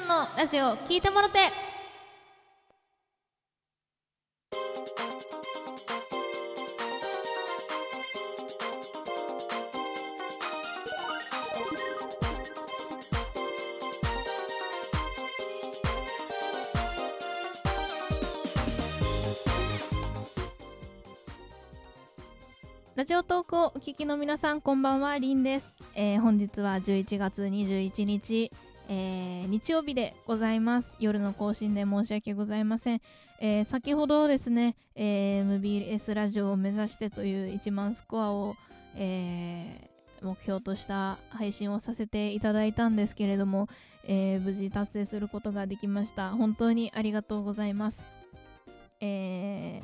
んのラジオ聞いてもろて。ラジオトークをお聞きの皆さんこんばんはりんです、えー本日は11月21日、えー日曜日でございます。夜の更新で申し訳ございません、えー先ほどですね、えー MBS ラジオを目指してという1万スコアを、え目標とした配信をさせていただいたんですけれども、え無事達成することができました。本当にありがとうございます。え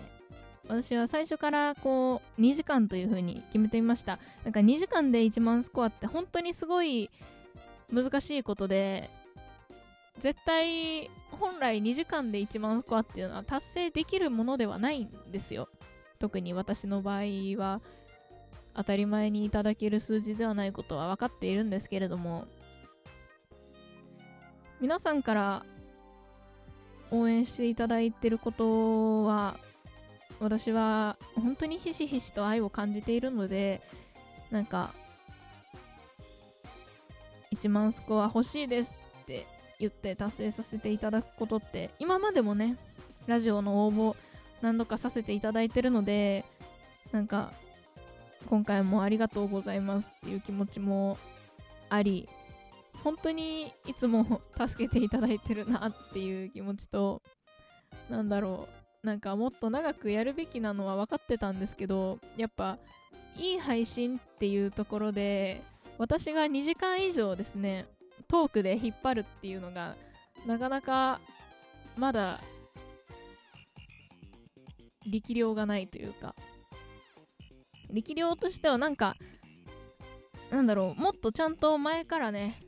私は最初からこう2時間という風に決めてみました。なんか2時間で1万スコアって本当にすごい難しいことで絶対本来2時間で1万スコアっていうのは達成できるものではないんですよ。特に私の場合は当たり前にいただける数字ではないことは分かっているんですけれども。皆さんから応援していただいてることは私は本当にひしひしと愛を感じているのでなんか1万スコア欲しいですって言って達成させていただくことって今までもねラジオの応募何度かさせていただいてるのでなんか今回もありがとうございますっていう気持ちもあり本当にいつも助けていただいてるなっていう気持ちとなんだろうなんかもっと長くやるべきなのは分かってたんですけどやっぱいい配信っていうところで私が2時間以上ですねトークで引っ張るっていうのがなかなかまだ力量がないというか。力量としてはなんかなんだろうもっとちゃんと前からね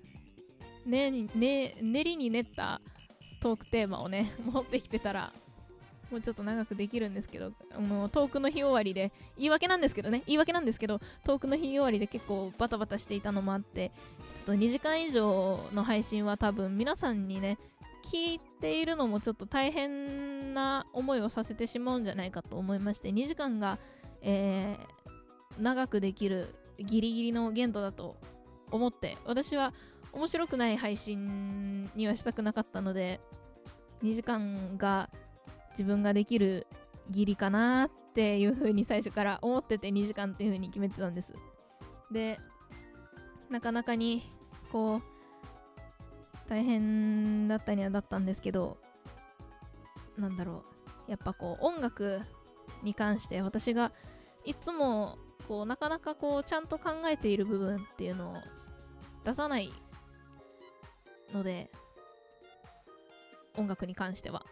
ねね練りに練ったトークテーマをね持ってきてたらもうちょっと長くできるんですけどもうトークの日終わりで言い訳なんですけどね言い訳なんですけどトークの日終わりで結構バタバタしていたのもあってちょっと2時間以上の配信は多分皆さんにね聞いているのもちょっと大変な思いをさせてしまうんじゃないかと思いまして2時間が、えー長くできるギリギリの限度だと思って私は面白くない配信にはしたくなかったので2時間が自分ができるギリかなっていう風に最初から思ってて2時間っていう風に決めてたんです。でなかなかにこう大変だったにはだったんですけどなんだろう。やっぱこう音楽に関して私がいつもこうなかなかこうちゃんと考えている部分っていうのを出さないので音楽に関しては。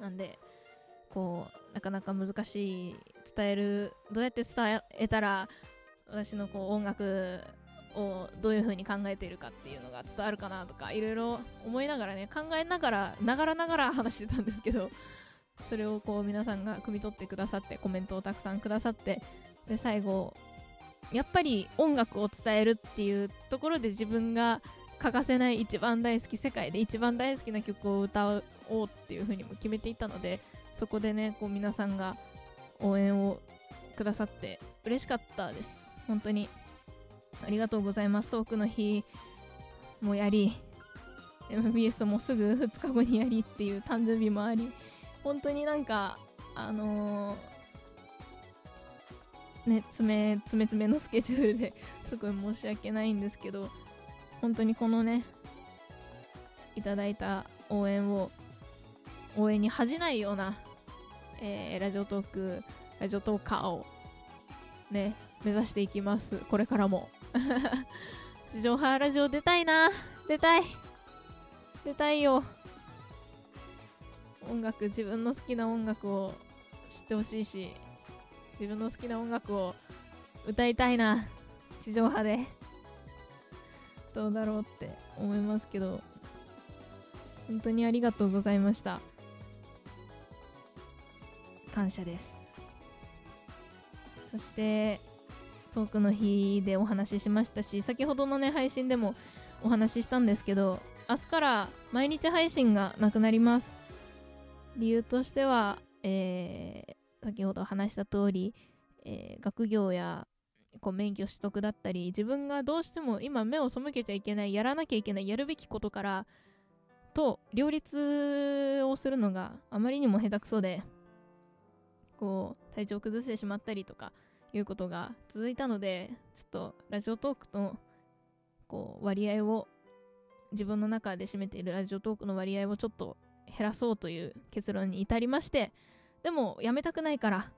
なんでこうなかなか難しい伝えるどうやって伝えたら私のこう音楽をどういう風に考えているかっていうのが伝わるかなとかいろいろ思いながらね考えながらながらながら話してたんですけどそれをこう皆さんが汲み取ってくださってコメントをたくさんくださってで最後やっぱり音楽を伝えるっていうところで自分が欠かせない一番大好き世界で一番大好きな曲を歌おうっていう風にも決めていたのでそこでねこう皆さんが応援をくださって嬉しかったです。本当に。ありがとうございます。トークの日もやり MBS もすぐ2日後にやりっていう誕生日もあり本当になんかあのーね詰め詰め詰めのスケジュールですごい申し訳ないんですけど本当にこのねいただいた応援を応援に恥じないような、えーラジオトークラジオトーカーをね目指していきます。これからも。地上波ラジオ出たいな。出たい。出たいよ。音楽自分の好きな音楽を知ってほしいし自分の好きな音楽を歌いたいな。地上波で。どうだろうって思いますけど。本当にありがとうございました。感謝です。そしてトークの日でお話ししましたし先ほどのね配信でもお話ししたんですけど明日から毎日配信がなくなります。理由としては、えー、先ほど話した通り、えー、学業やこう免許取得だったり自分がどうしても今目を背けちゃいけないやらなきゃいけないやるべきことからと両立をするのがあまりにも下手くそでこう体調を崩してしまったりとかいうことが続いたのでちょっとラジオトークのこう割合を自分の中で占めているラジオトークの割合をちょっと減らそうという結論に至りましてでもやめたくないから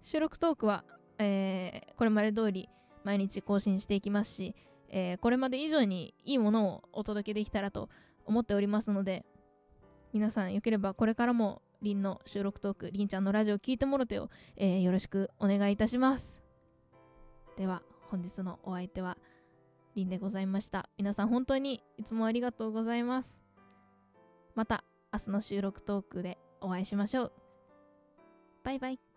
収録トークは、えー、これまで通り毎日更新していきますし、えー、これまで以上にいいものをお届けできたらと思っておりますので皆さんよければこれからもりんの収録トークりんちゃんのラジオ聞いてもろてを、えー、よろしくお願いいたします。では本日のお相手はりんでございました。皆さん本当にいつもありがとうございます。また明日の収録トークでお会いしましょう。バイバイ。